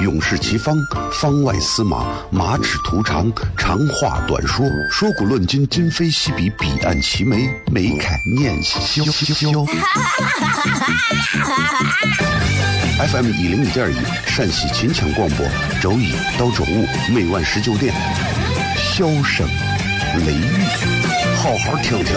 勇士齐方，方外司马，马齿徒长，长话短说，说古论今，今非昔比，彼岸齐眉，眉开念萧萧。FM 一零一点一陕西秦腔广播，周一到周五每晚十九点，笑声雷雨，好好听听。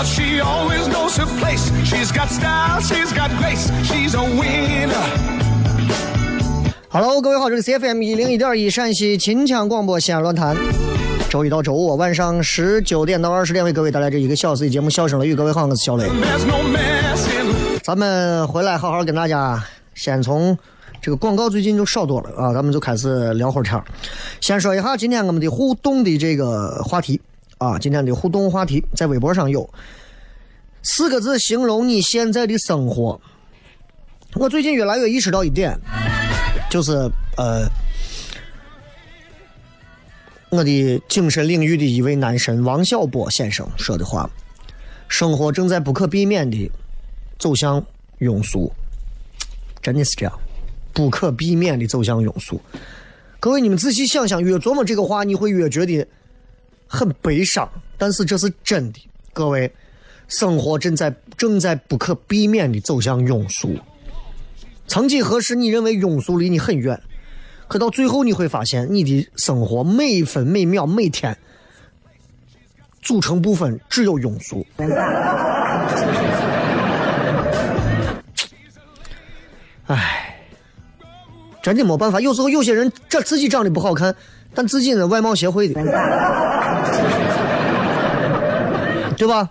But she always knows her place. She's got style, she's got grace. She's a winner. Hello，各位好，这里是 CFM 一零一点一陕西秦腔广播西安论坛。周一到周五晚上十九点到二十点为各位带来这一个小时的节目《笑声雷雨》。各位好，我是小雷。No 咱们回来好好跟大家先从这个广告最近就少多了啊，咱们就开始聊会儿天儿先说一下今天我们的互动的这个话题啊，今天的互动话题在微博上有四个字形容你现在的生活。我最近越来越意识到一点，就是呃，我的精神领域的一位男神王小波先生说的话：生活正在不可避免的走向庸俗，真的是这样，不可避免的走向庸俗。各位，你们仔细想想，越琢磨这个话，你会越觉得很悲伤，但是这是真的。各位，生活正在正在不可避免的走向庸俗。曾几何时，你认为庸俗离你很远，可到最后你会发现，你的生活每分每秒每天组成部分只有庸俗。唉，真的没办法。有时候有些人这自己长得不好看，但自己呢外貌协会的，对吧？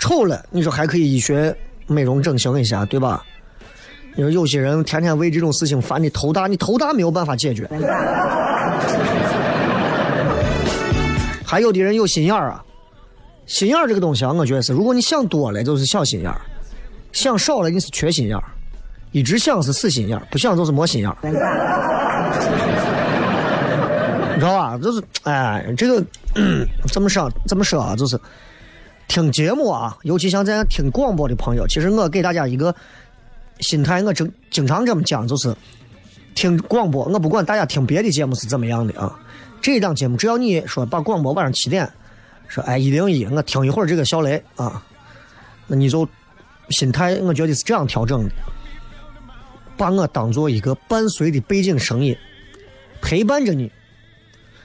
丑了，你说还可以医学美容整形一下，对吧？你说有些人天天为这种事情烦的头大，你头大没有办法解决。还有的人有心眼儿啊，心眼儿这个东西啊，我觉得是，如果你想多了就是小心眼儿，想少了你是缺心眼儿。一直想是死心眼儿，不想就是没心眼儿，你知道吧？就是哎，这个、怎么说？怎么说啊？就是听节目啊，尤其像咱听广播的朋友，其实我给大家一个心态，我经经常这么讲，就是听广播，我不管大家听别的节目是怎么样的啊，这档节目只要你说把广播晚上七点说哎一零一，我听一会儿这个小雷啊，那你就心态，我觉得是这样调整的。把我当做一个伴随的背景声音，陪伴着你。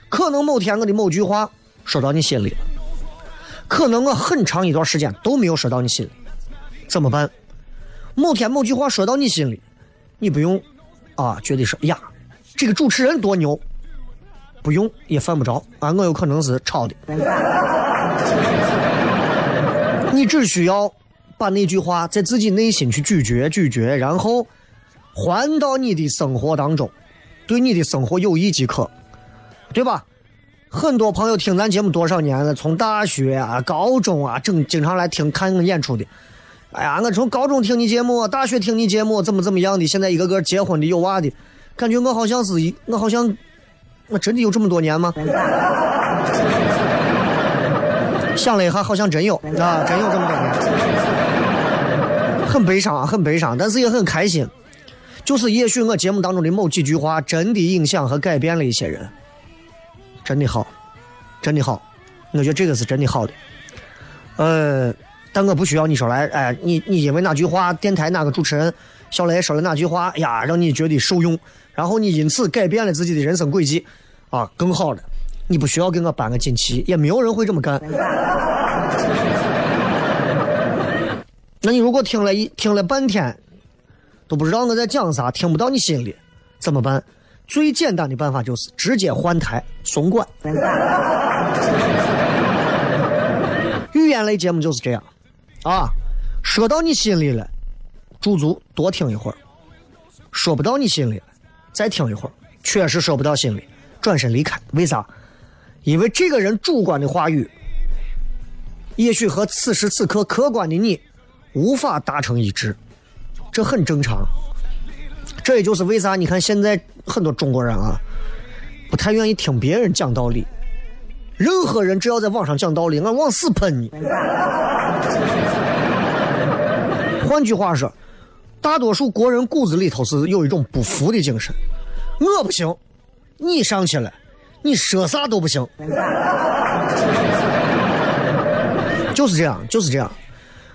可能某天我的某句话说到你心里了，可能我很长一段时间都没有说到你心里，怎么办？某天某句话说到你心里，你不用啊，觉得说呀，这个主持人多牛，不用也犯不着啊，我有可能是抄的。你只需要把那句话在自己内心去咀嚼咀嚼，然后。还到你的生活当中，对你的生活有益即可，对吧？很多朋友听咱节目多少年了，从大学啊、高中啊，整经常来听看我演出的。哎呀，我从高中听你节目，大学听你节目，怎么怎么样的？现在一个个结婚的、有娃的，感觉我好像是一，我好像，我真的有这么多年吗？想了一下，好像真有啊，真有这么多年。很悲伤啊，很悲伤，但是也很开心。就是也许我节目当中的某几句话真的影响和改变了一些人，真的好，真的好，我觉得这个是真的好的。呃，但我不需要你说来，哎，你你因为哪句话，电台哪个主持人小雷说了哪句话，哎呀，让你觉得受用，然后你因此改变了自己的人生轨迹，啊，更好了，你不需要给我颁个锦旗，也没有人会这么干。那你如果听了一听了半天，都不知道我在讲啥，听不到你心里，怎么办？最简单的办法就是直接换台松管。语言类节目就是这样，啊，说到你心里了，驻足多听一会儿；说不到你心里，再听一会儿。确实说不到心里，转身离开。为啥？因为这个人主观的话语，也许和此时此刻客观的你无法达成一致，这很正常。这也就是为啥你看现在很多中国人啊，不太愿意听别人讲道理。任何人只要在网上讲道理，俺往死喷你。换句话说，大多数国人骨子里头是有一种不服的精神。我不行，你上去了，你说啥都不行。就是这样，就是这样。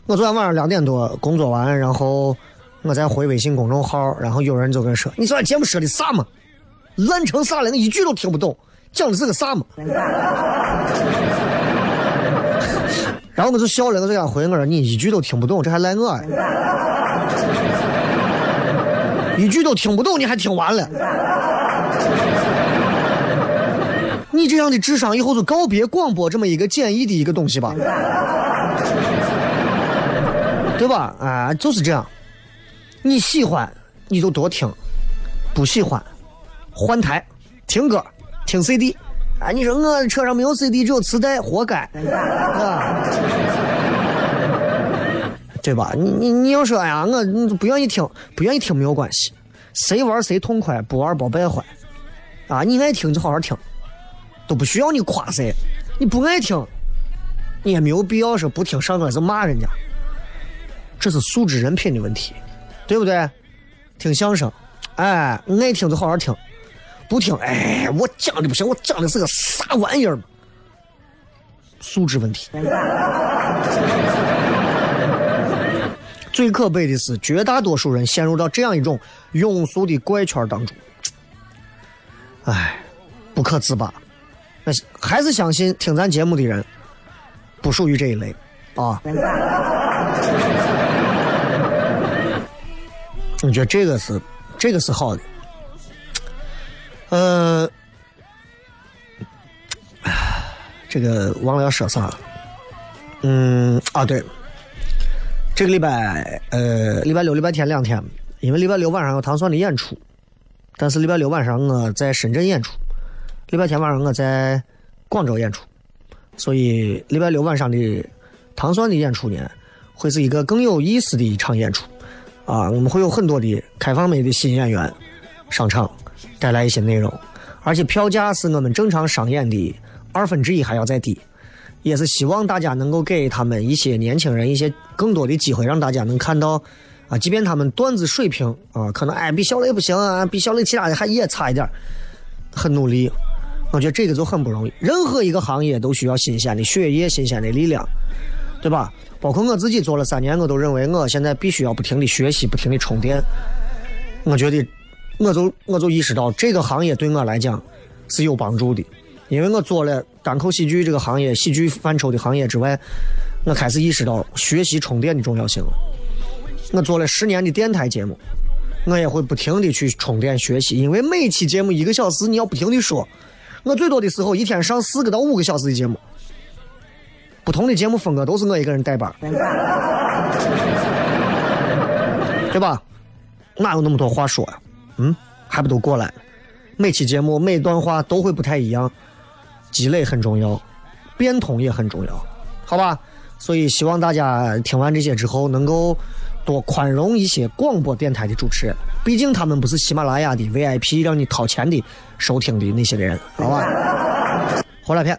我昨天晚上两点多工作完，然后我再回微信公众号，然后有人就跟说：“你昨天节目说的啥嘛？烂成啥了？我一句都听不懂，讲的是个啥嘛？”然后我就笑了，我就给他回我说：“你一句都听不懂，这还赖我呀？一句都听不懂，你还听完了？你这样的智商，以后就告别广播这么一个简易的一个东西吧，对吧？啊，就是这样。你喜欢你就多听，不喜欢换台听歌听 CD。啊，你说我车上没有 CD，只有磁带，活该，啊，对吧？你你你要说哎呀，我不愿意听，不愿意听没有关系，谁玩谁痛快，不玩不败坏。啊，你爱听就好好听，都不需要你夸谁。你不爱听，你也没有必要说不听上来就骂人家，这是素质人品的问题，对不对？听相声，哎，爱听就好好听。不听，哎，我讲的不行，我讲的是个啥玩意儿？素质问题。最可悲的是，绝大多数人陷入到这样一种庸俗的怪圈当中，哎，不可自拔。那还是相信听咱节目的人不属于这一类啊。我觉得这个是，这个是好的。呃，这个忘了要说啥了。嗯，啊对，这个礼拜呃，礼拜六、礼拜天两天，因为礼拜六晚上有糖蒜的演出，但是礼拜六晚上我在深圳演出，礼拜天晚上我在广州演出，所以礼拜六晚上的糖蒜的演出呢，会是一个更有意思的一场演出。啊，我们会有很多的开放美的新演员上场。带来一些内容，而且票价是我们正常商演的二分之一还要再低，也是希望大家能够给他们一些年轻人一些更多的机会，让大家能看到啊，即便他们段子水平啊，可能哎比小雷不行啊，比小雷其他的还也差一点，很努力，我觉得这个就很不容易。任何一个行业都需要新鲜的血液、新鲜的力量，对吧？包括我自己做了三年，我都认为我现在必须要不停的学习，不停的充电。我觉得。我就我就意识到这个行业对我来讲是有帮助的，因为我做了单口喜剧这个行业、喜剧范畴的行业之外，我开始意识到学习充电的重要性了。我做了十年的电台节目，我也会不停的去充电学习，因为每期节目一个小时，你要不停的说，我最多的时候一天上四个到五个小时的节目，不同的节目风格都是我一个人带班，对吧？哪有那么多话说呀？嗯，还不都过来？每期节目每段话都会不太一样，积累很重要，变通也很重要，好吧？所以希望大家听完这些之后，能够多宽容一些广播电台的主持人，毕竟他们不是喜马拉雅的 VIP，让你掏钱的收听的那些人，好吧？回来片，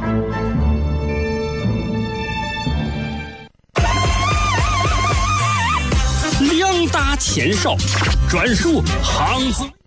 两大牵手，专属行子。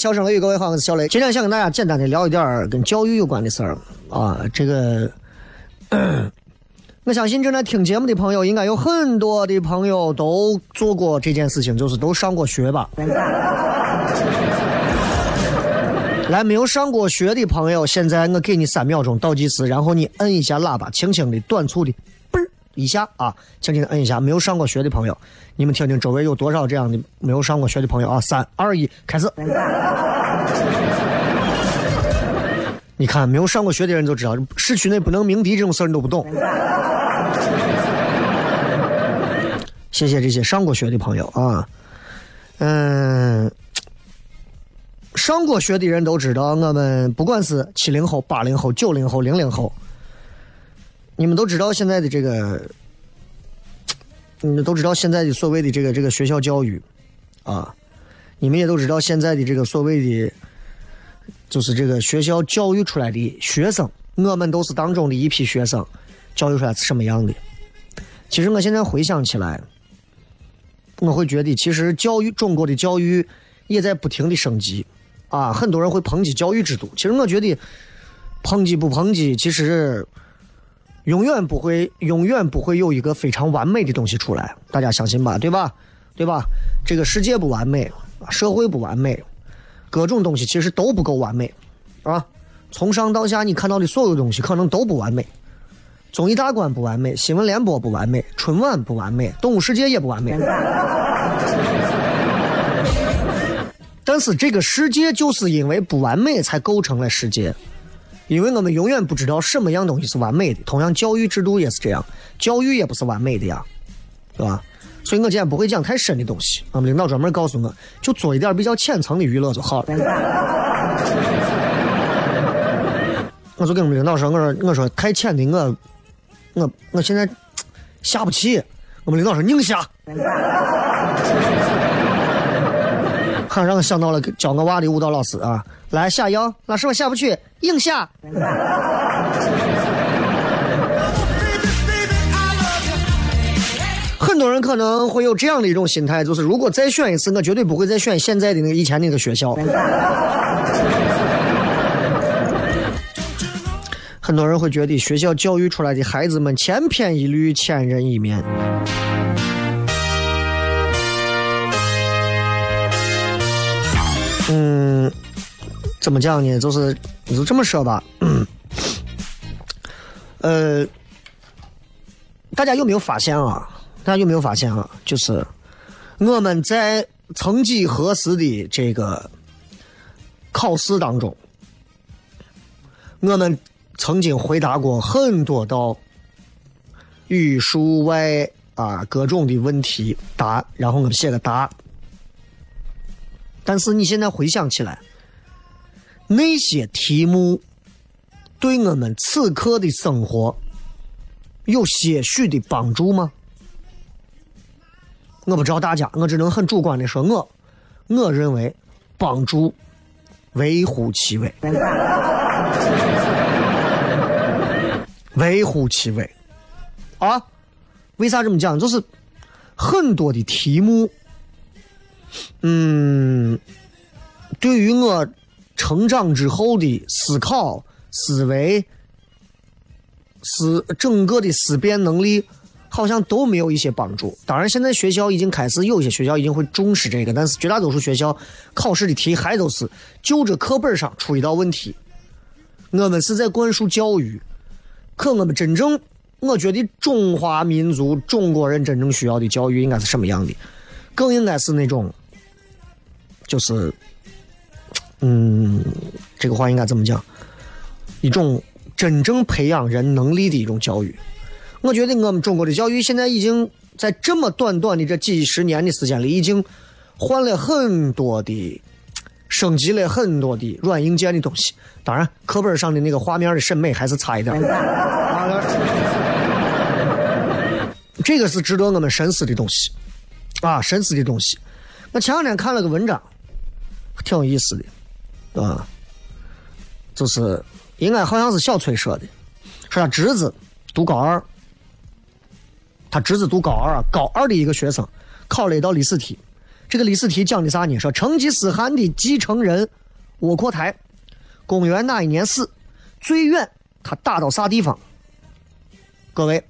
笑声雷雨，各位好，我是小雷。今天想跟大家简单的聊一点跟教育有关的事儿啊。这个，我相信正在听节目的朋友，应该有很多的朋友都做过这件事情，就是都上过学吧。来，没有上过学的朋友，现在我给你三秒钟倒计时，然后你摁一下喇叭，轻轻的、短促的，一下啊，轻轻的摁一下。没有上过学的朋友，你们听听周围有多少这样的没有上过学的朋友啊？三二一，开始。你看，没有上过学的人都知道，市区内不能鸣笛这种事儿你都不懂。谢谢这些上过学的朋友啊，嗯。上过学的人都知道，我们不管是七零后、八零后、九零后、零零后，你们都知道现在的这个，你们都知道现在的所谓的这个这个学校教育，啊，你们也都知道现在的这个所谓的，就是这个学校教育出来的学生，我们都是当中的一批学生，教育出来是什么样的？其实我现在回想起来，我会觉得，其实教育中国的教育也在不停的升级。啊，很多人会抨击教育制度。其实我觉得，抨击不抨击，其实永远不会，永远不会有一个非常完美的东西出来。大家相信吧？对吧？对吧？这个世界不完美，社会不完美，各种东西其实都不够完美，啊！从上到下，你看到的所有东西可能都不完美。综艺大观不完美，新闻联播不完美，春晚不完美，动物世界也不完美。但是这个世界就是因为不完美才构成了世界，因为我们永远不知道什么样东西是完美的。同样，教育制度也是这样，教育也不是完美的呀，对吧？所以我今天不会讲太深的东西。我们领导专门告诉我，就做一点比较浅层的娱乐就好了。我就跟我们领导说，我说我说太浅的我我我现在 下不去。我们领导说宁下。好让我想到了教我娃的舞蹈老师啊！来下腰，老师我下不去，硬下。很多人可能会有这样的一种心态，就是如果再选一次，我绝对不会再选现在的那个以前那个学校。很多人会觉得学校教育出来的孩子们千篇一律、千人一面。嗯，怎么讲呢？就是就这么说吧。呃，大家有没有发现啊？大家有没有发现啊？就是我们在曾几何时的这个考试当中，我们曾经回答过很多道语数外啊各种的问题答，然后我们写个答。但是你现在回想起来，那些题目对我们此刻的生活有些许的帮助吗？我不知道大家，我只能很主观的说，我我认为帮助微乎其微，微乎其微啊！为啥这么讲？就是很多的题目。嗯，对于我成长之后的思考、思维、思整个的思辨能力，好像都没有一些帮助。当然，现在学校已经开始有一些学校已经会重视这个，但是绝大多数学校考试的题还都是就着课本上出一道问题。我们是在灌输教育，可我们真正，我觉得中华民族中国人真正需要的教育应该是什么样的？更应该是那种。就是，嗯，这个话应该怎么讲？一种真正培养人能力的一种教育。我觉得我们中国的教育现在已经在这么短短的这几十年的时间里，已经换了很多的、升级了很多的软硬件的东西。当然，课本上的那个画面的审美还是差一点。这个是值得我们深思的东西啊，深思的东西。我前两天看了个文章。挺有意思的，啊，就是应该好像是小崔说的，说他侄子读高二，他侄子读高二，高二的一个学生考了一道历史题，这个历史题讲的啥呢？说成吉思汗的继承人窝阔台，公元哪一年死？最远他打到啥地方？各位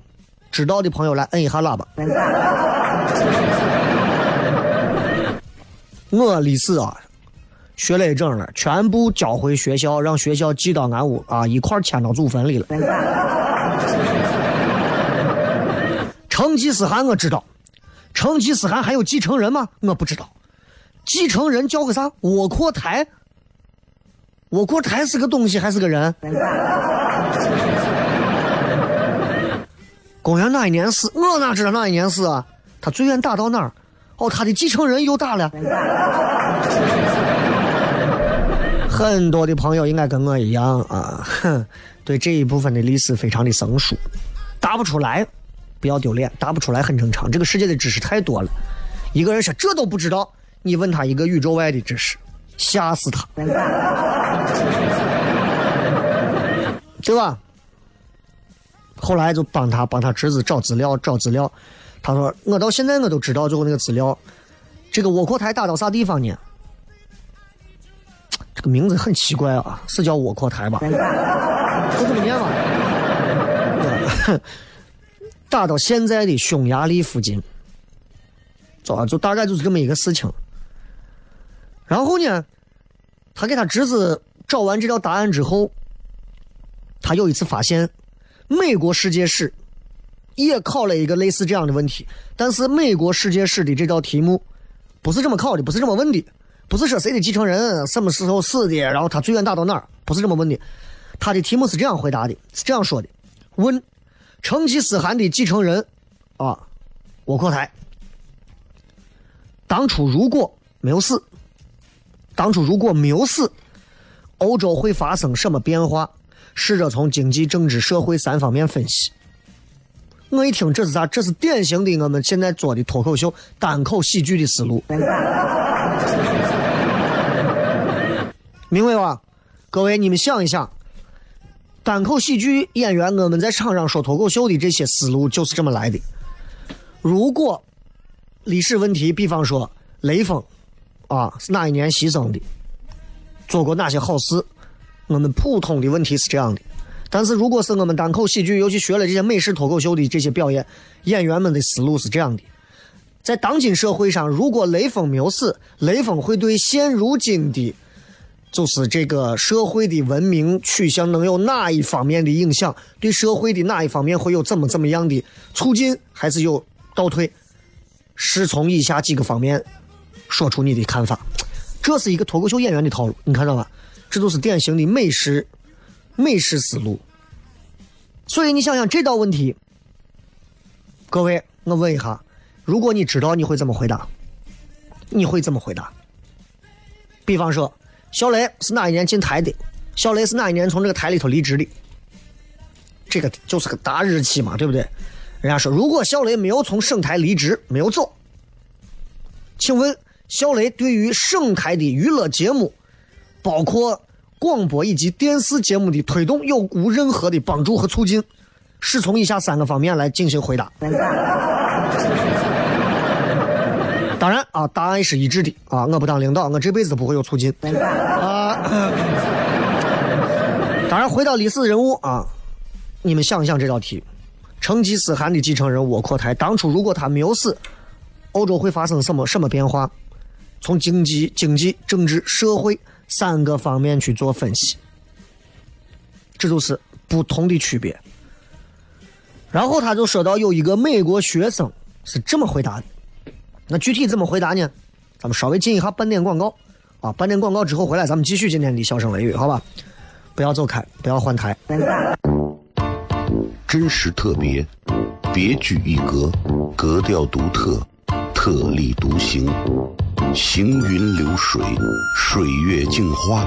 知道的朋友来摁一下喇叭。我历史啊。学了一整了，全部交回学校，让学校寄到俺屋啊，一块迁到祖坟里了。成吉思汗我知道，成吉思汗还有继承人吗？我不知道，继承人叫个啥？窝阔台？窝阔台是个东西还是个人？公元哪一年死？我哪知道哪一年死啊？他最远打到哪儿？哦，他的继承人又打了。很多的朋友应该跟我一样啊，哼，对这一部分的历史非常的生疏，答不出来，不要丢脸，答不出来很正常。这个世界的知识太多了，一个人说这都不知道，你问他一个宇宙外的知识，吓死他，对吧？后来就帮他帮他侄子找资料找资料，他说我到现在我都知道最后那个资料，这个窝阔台打到啥地方呢？这个名字很奇怪啊，是叫窝阔台吧？就这么念吧。打到现在的匈牙利附近，啊，就大概就是这么一个事情。然后呢，他给他侄子找完这道答案之后，他有一次发现，美国世界史也考了一个类似这样的问题，但是美国世界史的这道题目不是这么考的，不是这么问的。不是说谁的继承人什么时候死的，然后他最远打到哪儿？不是这么问的。他的题目是这样回答的，是这样说的：问成吉思汗的继承人啊，窝阔台，当初如果没有死，当初如果没有死，欧洲会发生什么变化？试着从经济、政治、社会三方面分析。我一听这是啥？这是典型的我们现在做的脱口秀、单口喜剧的思路。明白吧？各位，你们想一想，单口喜剧演员我们在场上说脱口秀的这些思路就是这么来的。如果历史问题，比方说雷锋啊是哪一年牺牲的，做过哪些好事，我们普通的问题是这样的：但是如果是我们单口喜剧，尤其学了这些美式脱口秀的这些表演，演员们的思路是这样的：在当今社会上，如果雷锋没有死，雷锋会对现如今的，就是这个社会的文明取向能有哪一方面的影响？对社会的哪一方面会有怎么怎么样的促进，还是有倒退？是从以下几个方面说出你的看法。这是一个脱口秀演员的套路，你看到吧？这都是典型的美式美式思路。所以你想想这道问题，各位，我问一下，如果你知道，你会怎么回答？你会怎么回答？比方说，小雷是哪一年进台的？小雷是哪一年从这个台里头离职的？这个就是个大日期嘛，对不对？人家说，如果小雷没有从省台离职，没有走，请问小雷对于省台的娱乐节目，包括广播以及电视节目的推动，有无任何的帮助和促进？是从以下三个方面来进行回答。当然啊，答案是一致的啊！我不当领导，我这辈子都不会有促进 啊。当然，回到历史人物啊，你们想一想这道题。成吉思汗的继承人窝阔台，当初如果他没有死，欧洲会发生什么什么变化？从经济、经济、政治、社会三个方面去做分析，这就是不同的区别。然后他就说到，有一个美国学生是这么回答的。那具体怎么回答呢？咱们稍微进一下半点广告啊，半点广告之后回来，咱们继续今天的笑声雷雨，好吧？不要走开，不要换台。真实特别，别具一格，格调独特，特立独行，行云流水，水月镜花，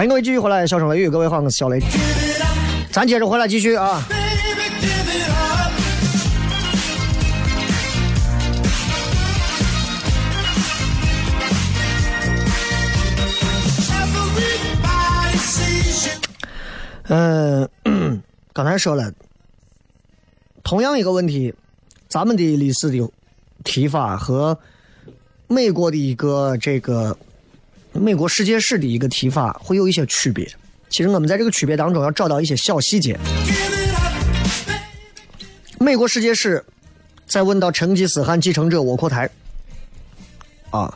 欢迎各位继续回来，笑声雷雨，各位好，我是小雷。咱接着回来继续啊。嗯，刚才说了，同样一个问题，咱们的历史的提法和美国的一个这个美国世界史的一个提法会有一些区别。其实我们在这个区别当中要找到一些小细节。美国世界史在问到成吉思汗继承者窝阔台啊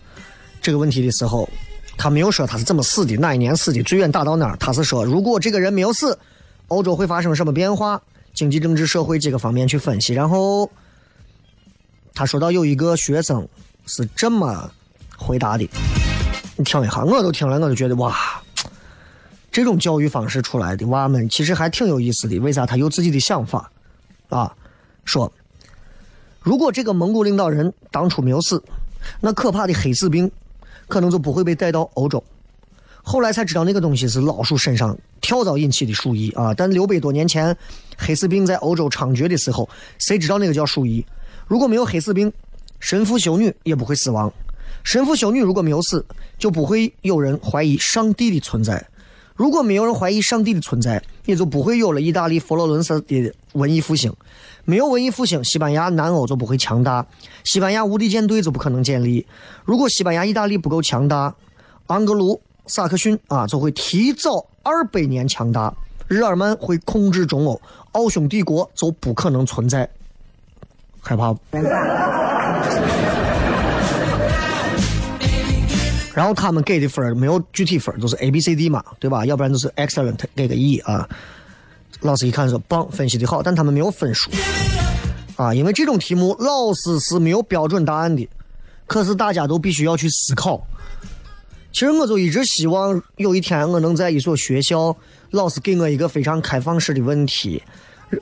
这个问题的时候，他没有说他是怎么死的，哪一年死的，最远打到哪儿。他是说，如果这个人没有死，欧洲会发生什么变化？经济、政治、社会几个方面去分析。然后他说到有一个学生是这么回答的，你听一下，我都听了，我就觉得哇，这种教育方式出来的娃们其实还挺有意思的。为啥他有自己的想法啊？说如果这个蒙古领导人当初没有死，那可怕的黑死病可能就不会被带到欧洲。后来才知道那个东西是老鼠身上跳蚤引起的鼠疫啊！但六百多年前黑死病在欧洲猖獗的时候，谁知道那个叫鼠疫？如果没有黑死病，神父修女也不会死亡。神父修女如果没有死，就不会有人怀疑上帝的存在。如果没有人怀疑上帝的存在，也就不会有了意大利佛罗伦萨的文艺复兴。没有文艺复兴，西班牙、南欧就不会强大，西班牙无敌舰队就不可能建立。如果西班牙、意大利不够强大，盎格鲁撒克逊啊就会提早二百年强大，日耳曼会控制中欧，奥匈帝国就不可能存在。害怕不？然后他们给的分没有具体分儿，都是 A、B、C、D 嘛，对吧？要不然就是 excellent 给个 E 啊。老师一看说棒，分析的好，但他们没有分数啊，因为这种题目老师是没有标准答案的，可是大家都必须要去思考。其实我就一直希望有一天我能在一所学校，老师给我一个非常开放式的问题，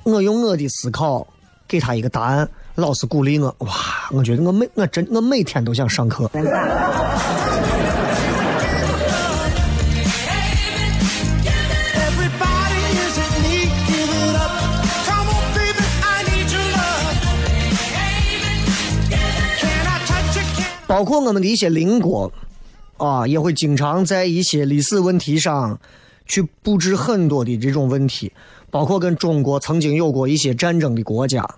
我用我的思考给他一个答案，老师鼓励我，哇，我觉得我每我真我每天都想上课。包括我们的一些邻国啊，也会经常在一些历史问题上去布置很多的这种问题，包括跟中国曾经有过一些战争的国家，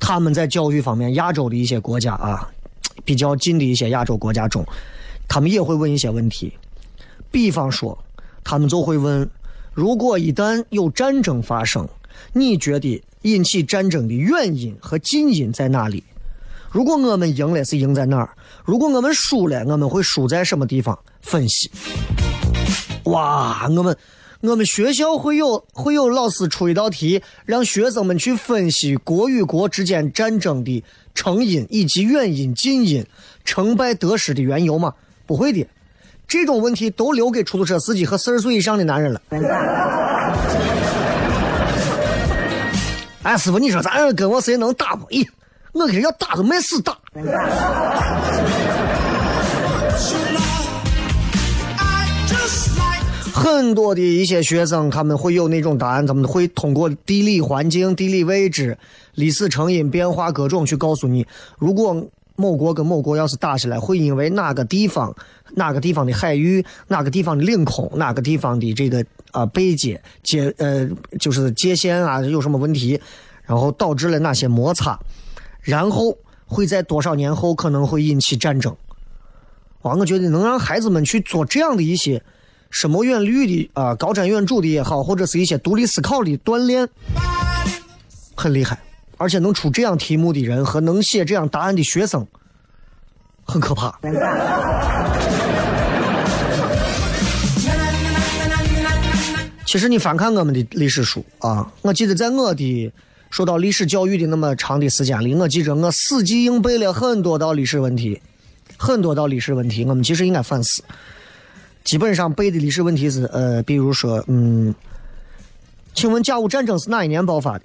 他们在教育方面，亚洲的一些国家啊，比较近的一些亚洲国家中，他们也会问一些问题，比方说，他们就会问：如果一旦有战争发生，你觉得引起战争的原因和近因在哪里？如果我们赢了，是赢在哪儿？如果我们输了，我们会输在什么地方？分析。哇，我们我们学校会有会有老师出一道题，让学生们去分析国与国之间战争的成因以及原因、近因、成败得失的缘由吗？不会的，这种问题都留给出租车司机和四十岁以上的男人了。哎，师傅，你说咱这跟我谁能打不？咦，我跟人要打都没死打。很多的一些学生，他们会有那种答案，他们会通过地理环境、地理位置、历史成因变化各种去告诉你，如果某国跟某国要是打起来，会因为哪个地方、哪个地方的海域、哪个地方的领空、哪个地方的这个啊背界界呃就是界限啊有什么问题，然后导致了哪些摩擦，然后会在多少年后可能会引起战争。啊，我觉得能让孩子们去做这样的一些深谋远虑的啊、高瞻远瞩的也好，或者是一些独立思考的锻炼，很厉害。而且能出这样题目的人和能写这样答案的学生，很可怕。其实你翻看我们的历史书啊，我记得在我的受到历史教育的那么长的时间里，我记着我死记硬背了很多道历史问题，很多道历史问题，我们其实应该反思。基本上背的历史问题是，呃，比如说，嗯，请问甲午战争是哪一年爆发的？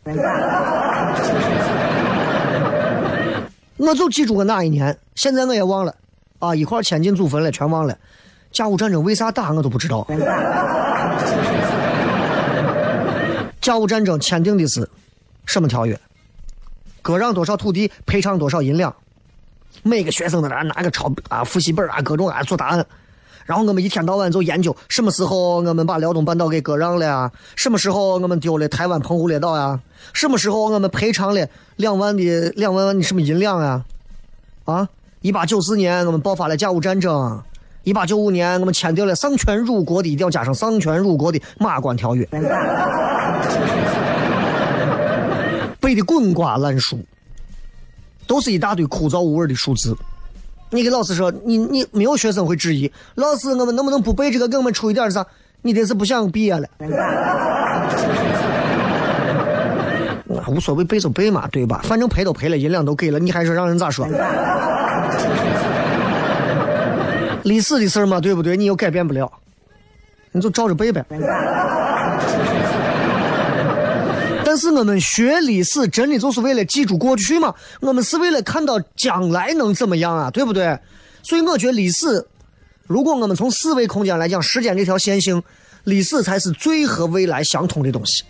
我就记住个哪一年，现在我也忘了，啊，一块迁进祖坟了，全忘了。甲午战争为啥打我都不知道。甲午战争签订的是什么条约？割让多少土地，赔偿多少银两？每个学生在那拿个抄啊复习本啊，各种啊做答案。然后我们一天到晚就研究什么时候我们把辽东半岛给割让了呀？什么时候我们丢了台湾澎湖列岛呀？什么时候我们赔偿了两万的两万万的什么银两啊？啊，一八九四年我们爆发了甲午战争，一八九五年我们签订了丧权辱国的，一定要加上丧权辱国的马关条约，的滚瓜烂熟，都是一大堆枯燥无味的数字。你给老师说，你你没有学生会质疑老师，我们能不能不背这个，给我们出一点啥？你这是不想毕业了？啊无所谓，背就背嘛，对吧？反正赔都赔了，银两都给了，你还说让人咋说？历史的事嘛，对不对？你又改变不了，你就照着背呗。是我们学历史真的就是为了记住过去吗？我们是为了看到将来能怎么样啊？对不对？所以我觉得历史，如果我们从四维空间来讲，时间这条线性，历史才是最和未来相通的东西。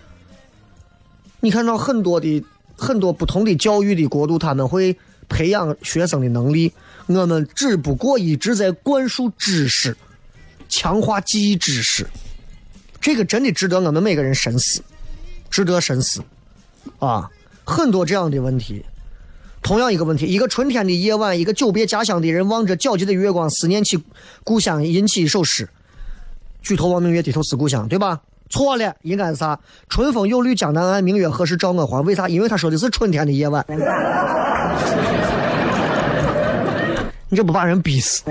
你看到很多的很多不同的教育的国度，他们会培养学生的能力，我们只不过一直在灌输知识，强化记忆知识，这个真的值得我们每个人深思。值得深思，啊，很多这样的问题。同样一个问题，一个春天的夜晚，一个久别家乡的人望着皎洁的月光，思念起故乡，吟起一首诗：“举头望明月，低头思故乡”，对吧？错了，应该是啥？“春风又绿江南岸，明月何时照我还？”为啥？因为他说的是春天的夜晚。你这不把人逼死？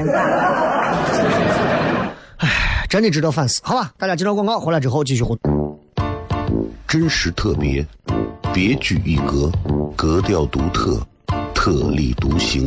哎，真的值得反思，好吧？大家接着广告，回来之后继续互动。真实特别，别具一格，格调独特，特立独行，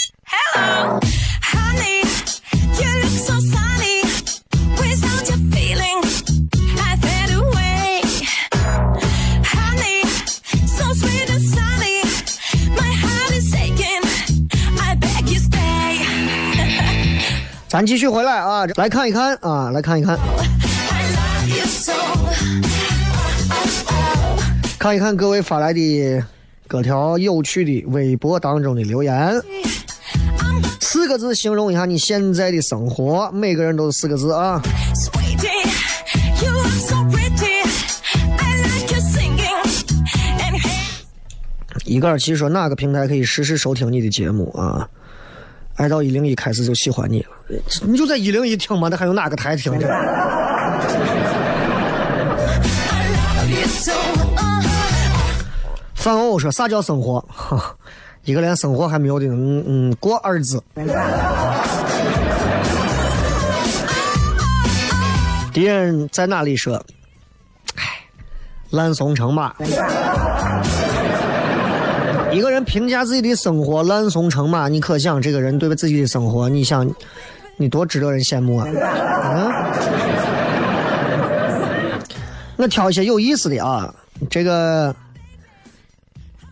咱继续回来啊，来看一看啊，来看一看，看一看各位发来的各条有趣的微博当中的留言。四个字形容一下你现在的生活，每个人都是四个字啊。一个耳机说哪个平台可以实时收听你的节目啊？爱到一零一开始就喜欢你了，你就在一零一听嘛，那还有哪个台听着？I love you so. Uh, 范欧说啥叫生活？哈，一个连生活还没有的，嗯嗯，过二字。敌人在哪里说？唉，烂怂成马。一个人评价自己的生活烂怂成马，你可想这个人对自己的生活，你想你多值得人羡慕啊！嗯，我挑一些有意思的啊，这个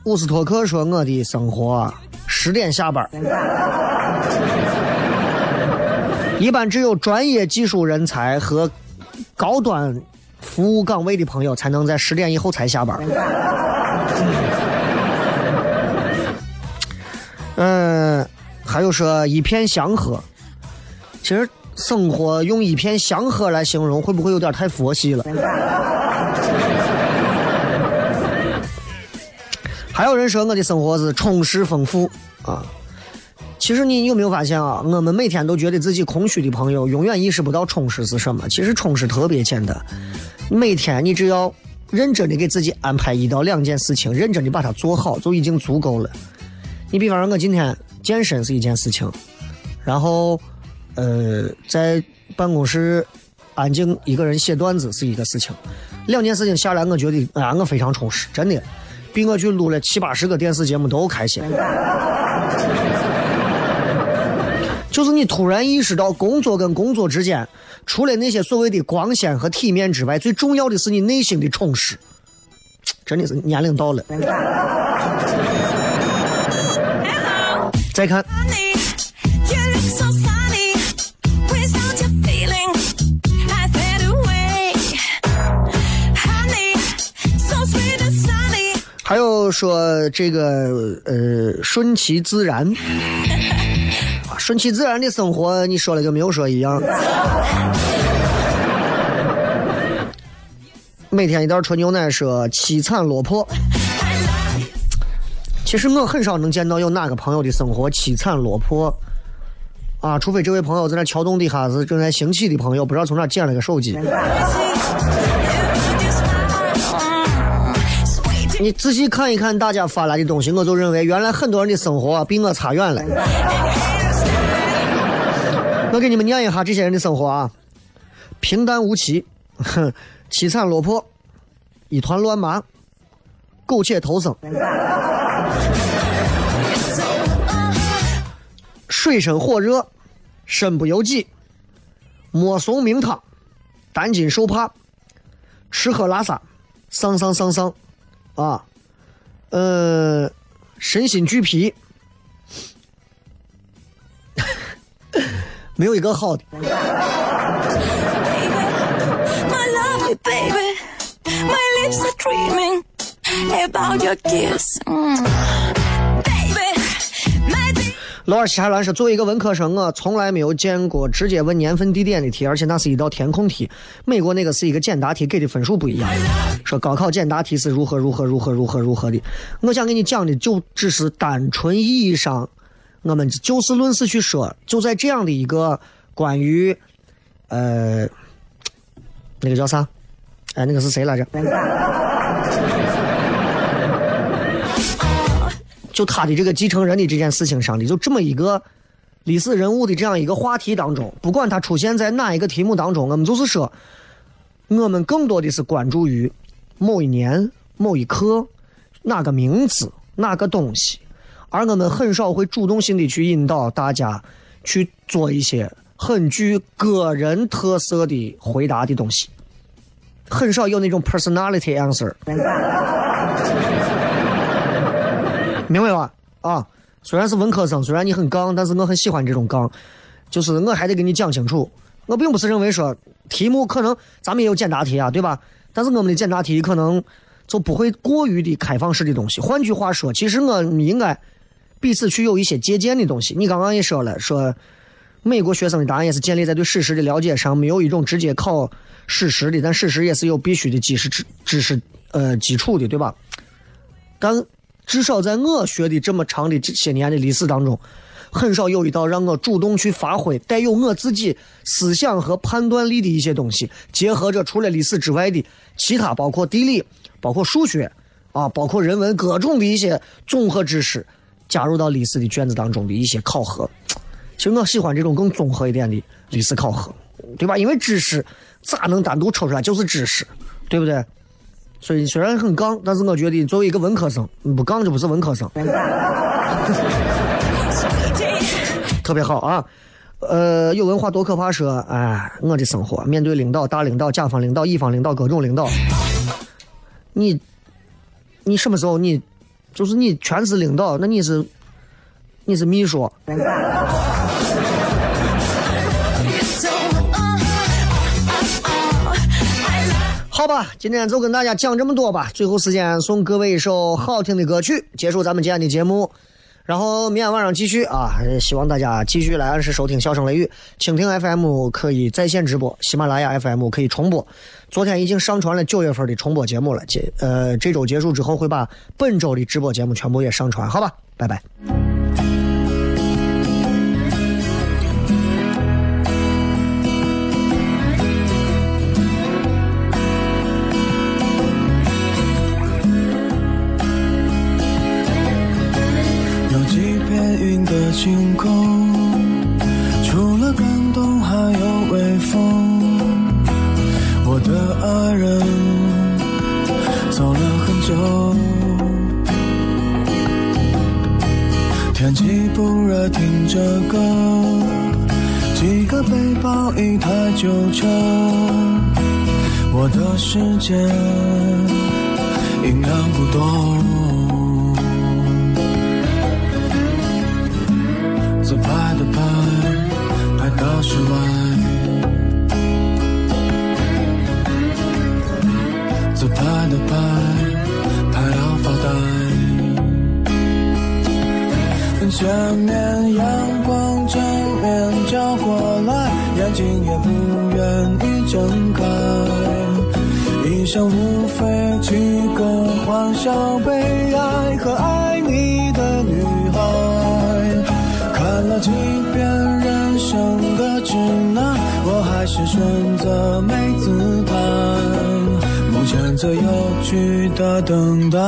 乌斯托克说我的生活啊十点下班，一般只有专业技术人才和高端服务岗位的朋友才能在十点以后才下班。嗯，还有说一片祥和，其实生活用一片祥和来形容，会不会有点太佛系了？还有人说我的生活是充实丰富啊。其实你有没有发现啊？我们每天都觉得自己空虚的朋友，永远意识不到充实是什么。其实充实特别简单，每天你只要认真的给自己安排一到两件事情，认真的把它做好，就已经足够了。你比方说，我今天健身是一件事情，然后，呃，在办公室安静一个人写段子是一个事情，两件事情下来，我觉得啊，我非常充实，真的。比我去录了七八十个电视节目都开心。就是你突然意识到，工作跟工作之间，除了那些所谓的光鲜和体面之外，最重要的是你内心的充实。真的是年龄到了。再看还有说这个呃顺其自然，啊 顺其自然的生活，你说了跟没有说一样。每天一袋纯牛奶说凄惨落魄。其实我很少能见到有哪个朋友的生活凄惨落魄，啊，除非这位朋友在那桥洞底下是正在行乞的朋友，不知道从哪捡了个手机。你仔细看一看大家发来的东西，我就认为原来很多人的生活比我差远了。我给你们念一下这些人的生活啊：平淡无奇，哼，凄惨落魄，一团乱麻，苟且偷生，水深火热，身不由己，摸怂名堂，担惊受怕，吃喝拉撒，丧丧丧丧。啊，呃，身心俱疲，没有一个好的。罗尔西海兰说，作为一个文科生，我从来没有见过直接问年份地点的题，而且那是一道填空题。美国那个是一个简答题，给的分数不一样。说高考简答题是如何如何如何如何如何的。我想给你讲的就只是单纯意义上，我们就事论事去说，就在这样的一个关于，呃，那个叫啥？哎，那个是谁来着？就他的这个继承人的这件事情上的，就这么一个历史人物的这样一个话题当中，不管他出现在哪一个题目当中，我们就是说，我们更多的是关注于某一年、某一刻、哪个名字、哪个东西，而我们很少会主动性的去引导大家去做一些很具个人特色的回答的东西，很少有那种 personality answer。明白吧？啊，虽然是文科生，虽然你很杠，但是我很喜欢这种杠，就是我还得给你讲清楚。我并不是认为说题目可能咱们也有简答题啊，对吧？但是我们的简答题可能就不会过于的开放式的东西。换句话说，其实我们应该彼此去有一些借鉴的东西。你刚刚也说了，说美国学生的答案也是建立在对事实的了解上，没有一种直接考事实的，但事实也是有必须的知识知知识呃基础的，对吧？但至少在我学的这么长的这些年的历史当中，很少有一道让我主动去发挥带有我自己思想和判断力的一些东西，结合着除了历史之外的其他，包括地理、包括数学啊，包括人文各种的一些综合知识，加入到历史的卷子当中的一些考核。其实我喜欢这种更综合一点的历史考核，对吧？因为知识咋能单独抽出来就是知识，对不对？所以虽然很杠，但是我觉得作为一个文科生，不杠就不是文科生，特别好啊。呃，有文化多可怕说，哎，我的生活面对领导、大领导、甲方领导、乙方领导各种领导，你你什么时候你就是你全是领导，那你是你是秘书，好吧，今天就跟大家讲这么多吧。最后时间送各位一首好听的歌曲，结束咱们今天的节目。然后明天晚上继续啊，希望大家继续来按时收听《笑声雷雨》，蜻蜓 FM 可以在线直播，喜马拉雅 FM 可以重播。昨天已经上传了九月份的重播节目了，这呃这周结束之后会把本周的直播节目全部也上传，好吧，拜拜。云的晴空除了感动还有微风。我的爱人走了很久天气不热听着歌几个背包一台旧车我的时间音量不多前面阳光正面照过来，眼睛也不愿意睁开。一生无非几个欢笑、悲哀和爱你的女孩。看了几遍人生的指南，我还是选择没姿态。目前最有趣的等待，